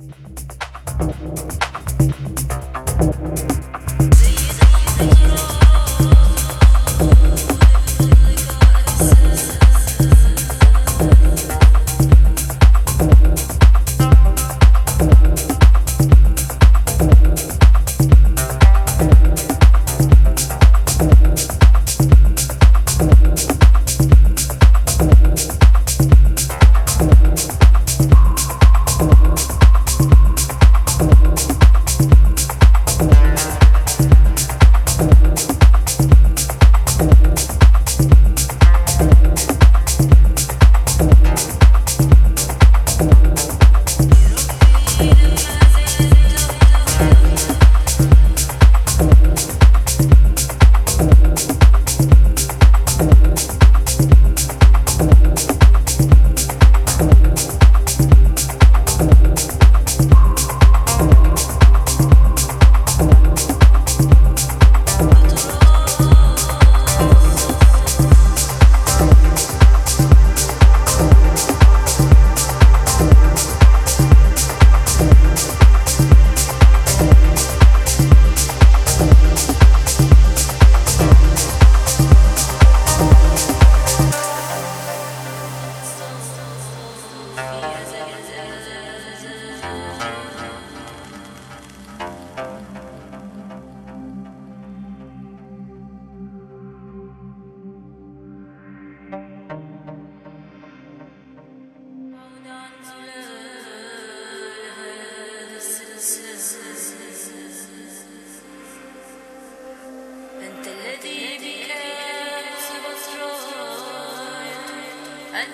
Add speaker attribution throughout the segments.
Speaker 1: you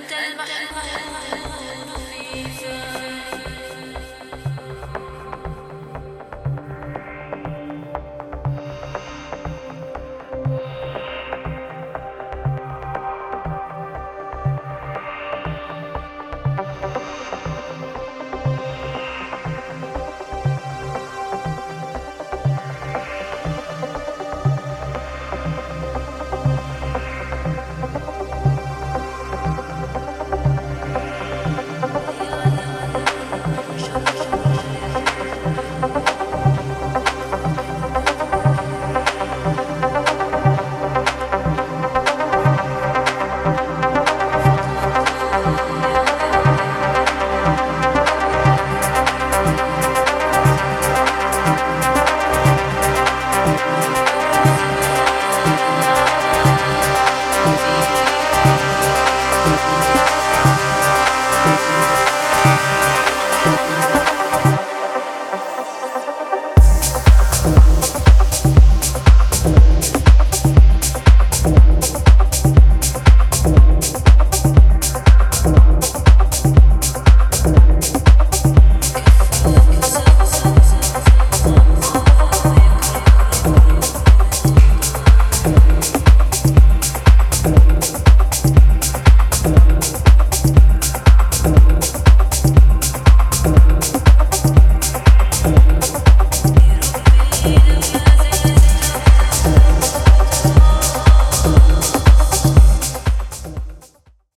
Speaker 1: انت المحمود